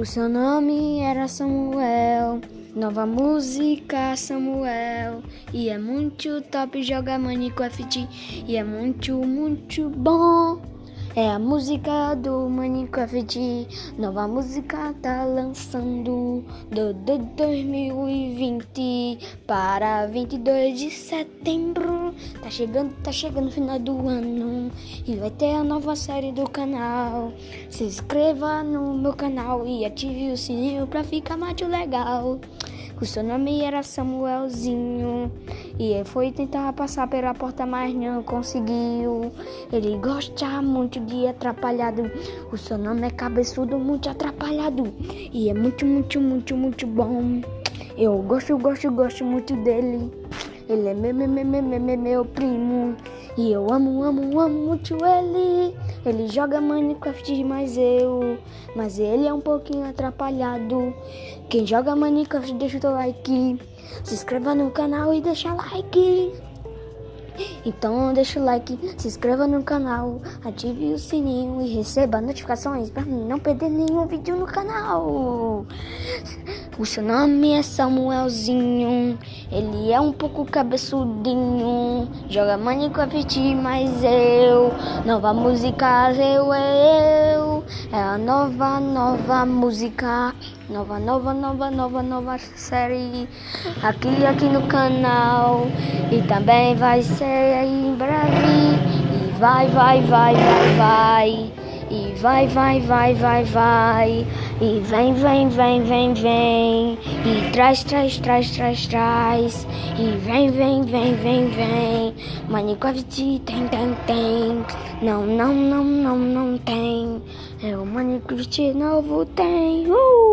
O seu nome era Samuel. Nova música, Samuel. E é muito top jogar Minecraft. E é muito, muito bom. É a música do Minecraft. Nova música tá lançando do, do 2020 para 22 de setembro. Tá chegando, tá chegando o final do ano e vai ter a nova série do canal. Se inscreva no meu canal e ative o sininho pra ficar mais legal. O seu nome era Samuelzinho e ele foi tentar passar pela porta, mas não conseguiu. Ele gosta muito de atrapalhado. O seu nome é cabeçudo, muito atrapalhado e é muito, muito, muito, muito bom. Eu gosto, gosto, gosto muito dele. Ele é meu, meu, meu, meu, meu, meu primo. E eu amo, amo, amo muito ele. Ele joga Minecraft, mas eu. Mas ele é um pouquinho atrapalhado. Quem joga Minecraft, deixa o teu like. Se inscreva no canal e deixa like. Então deixa o like, se inscreva no canal, ative o sininho e receba notificações para não perder nenhum vídeo no canal. O seu nome é Samuelzinho, ele é um pouco cabeçudinho, joga Minecraft, mas eu, nova música, eu, eu, é a nova, nova música, nova, nova, nova, nova, nova série, aqui, aqui no canal, e também vai ser em breve, e vai, vai, vai, vai, vai. E vai, vai, vai, vai, vai. E vem, vem, vem, vem, vem. E traz, traz, traz, traz, traz. E vem, vem, vem, vem, vem. Minecraft tem, tem, tem. Não, não, não, não, não tem. É o Minecraft novo tem. Uh!